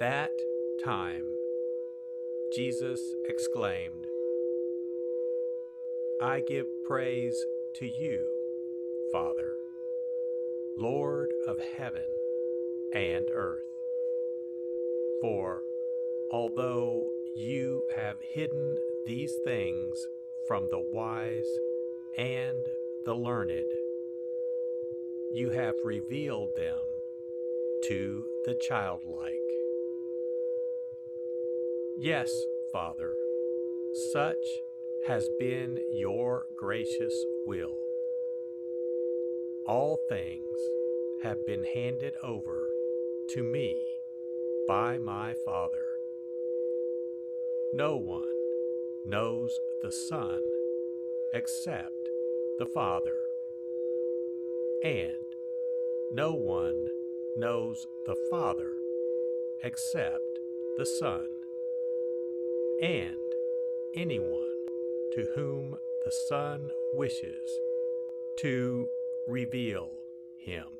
That time, Jesus exclaimed, I give praise to you, Father, Lord of heaven and earth. For although you have hidden these things from the wise and the learned, you have revealed them to the childlike. Yes, Father, such has been your gracious will. All things have been handed over to me by my Father. No one knows the Son except the Father, and no one knows the Father except the Son and anyone to whom the Son wishes to reveal him.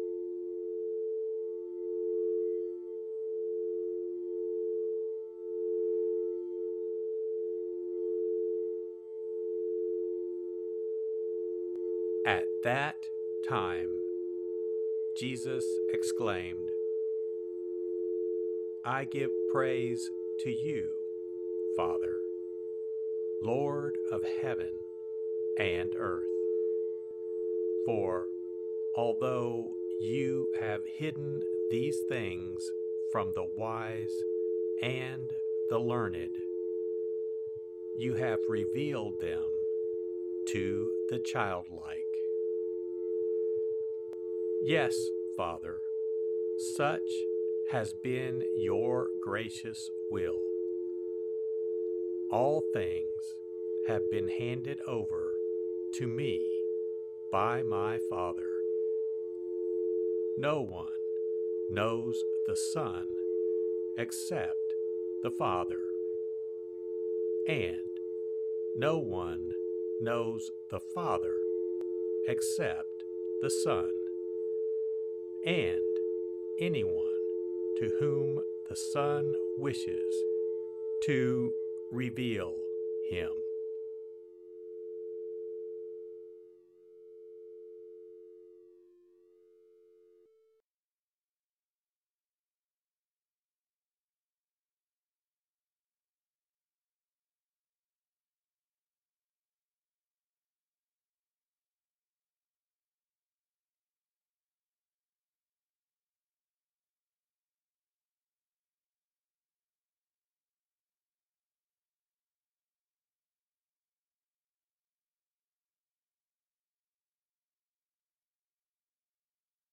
At that time, Jesus exclaimed, I give praise to you, Father, Lord of heaven and earth. For although you have hidden these things from the wise and the learned, you have revealed them to the childlike. Yes, Father, such has been your gracious will. All things have been handed over to me by my Father. No one knows the Son except the Father, and no one knows the Father except the Son, and anyone to whom the Son wishes to reveal him.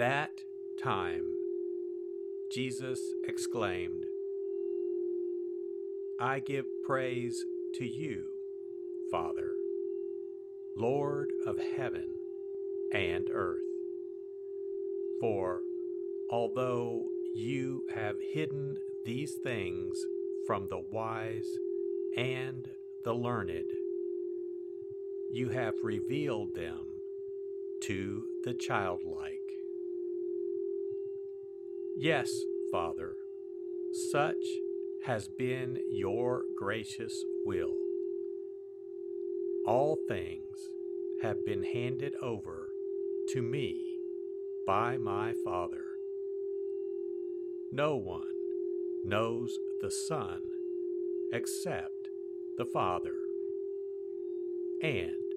that time, Jesus exclaimed, I give praise to you, Father, Lord of heaven and earth. For although you have hidden these things from the wise and the learned, you have revealed them to the childlike. Yes, Father, such has been your gracious will. All things have been handed over to me by my Father. No one knows the Son except the Father, and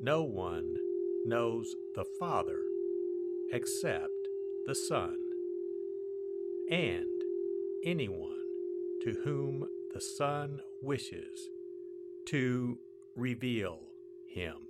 no one knows the Father except the Son, and anyone to whom the Son wishes to reveal him.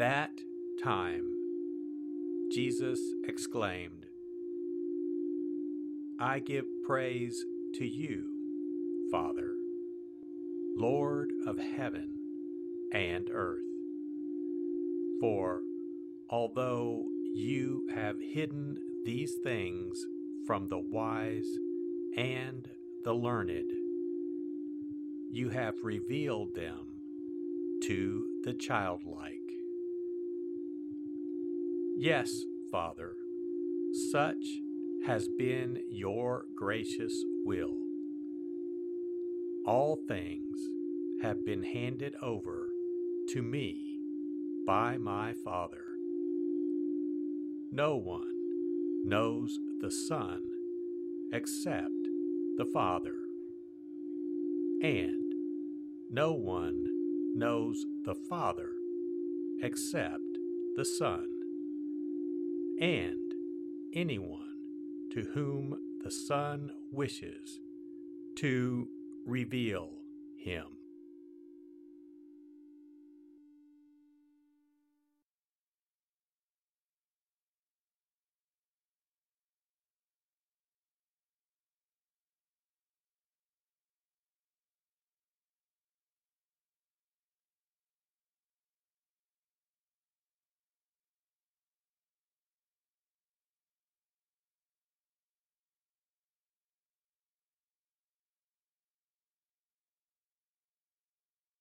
that time, Jesus exclaimed, I give praise to you, Father, Lord of heaven and earth. For although you have hidden these things from the wise and the learned, you have revealed them to the childlike. Yes, Father, such has been your gracious will. All things have been handed over to me by my Father. No one knows the Son except the Father, and no one knows the Father except the Son and anyone to whom the Son wishes to reveal him.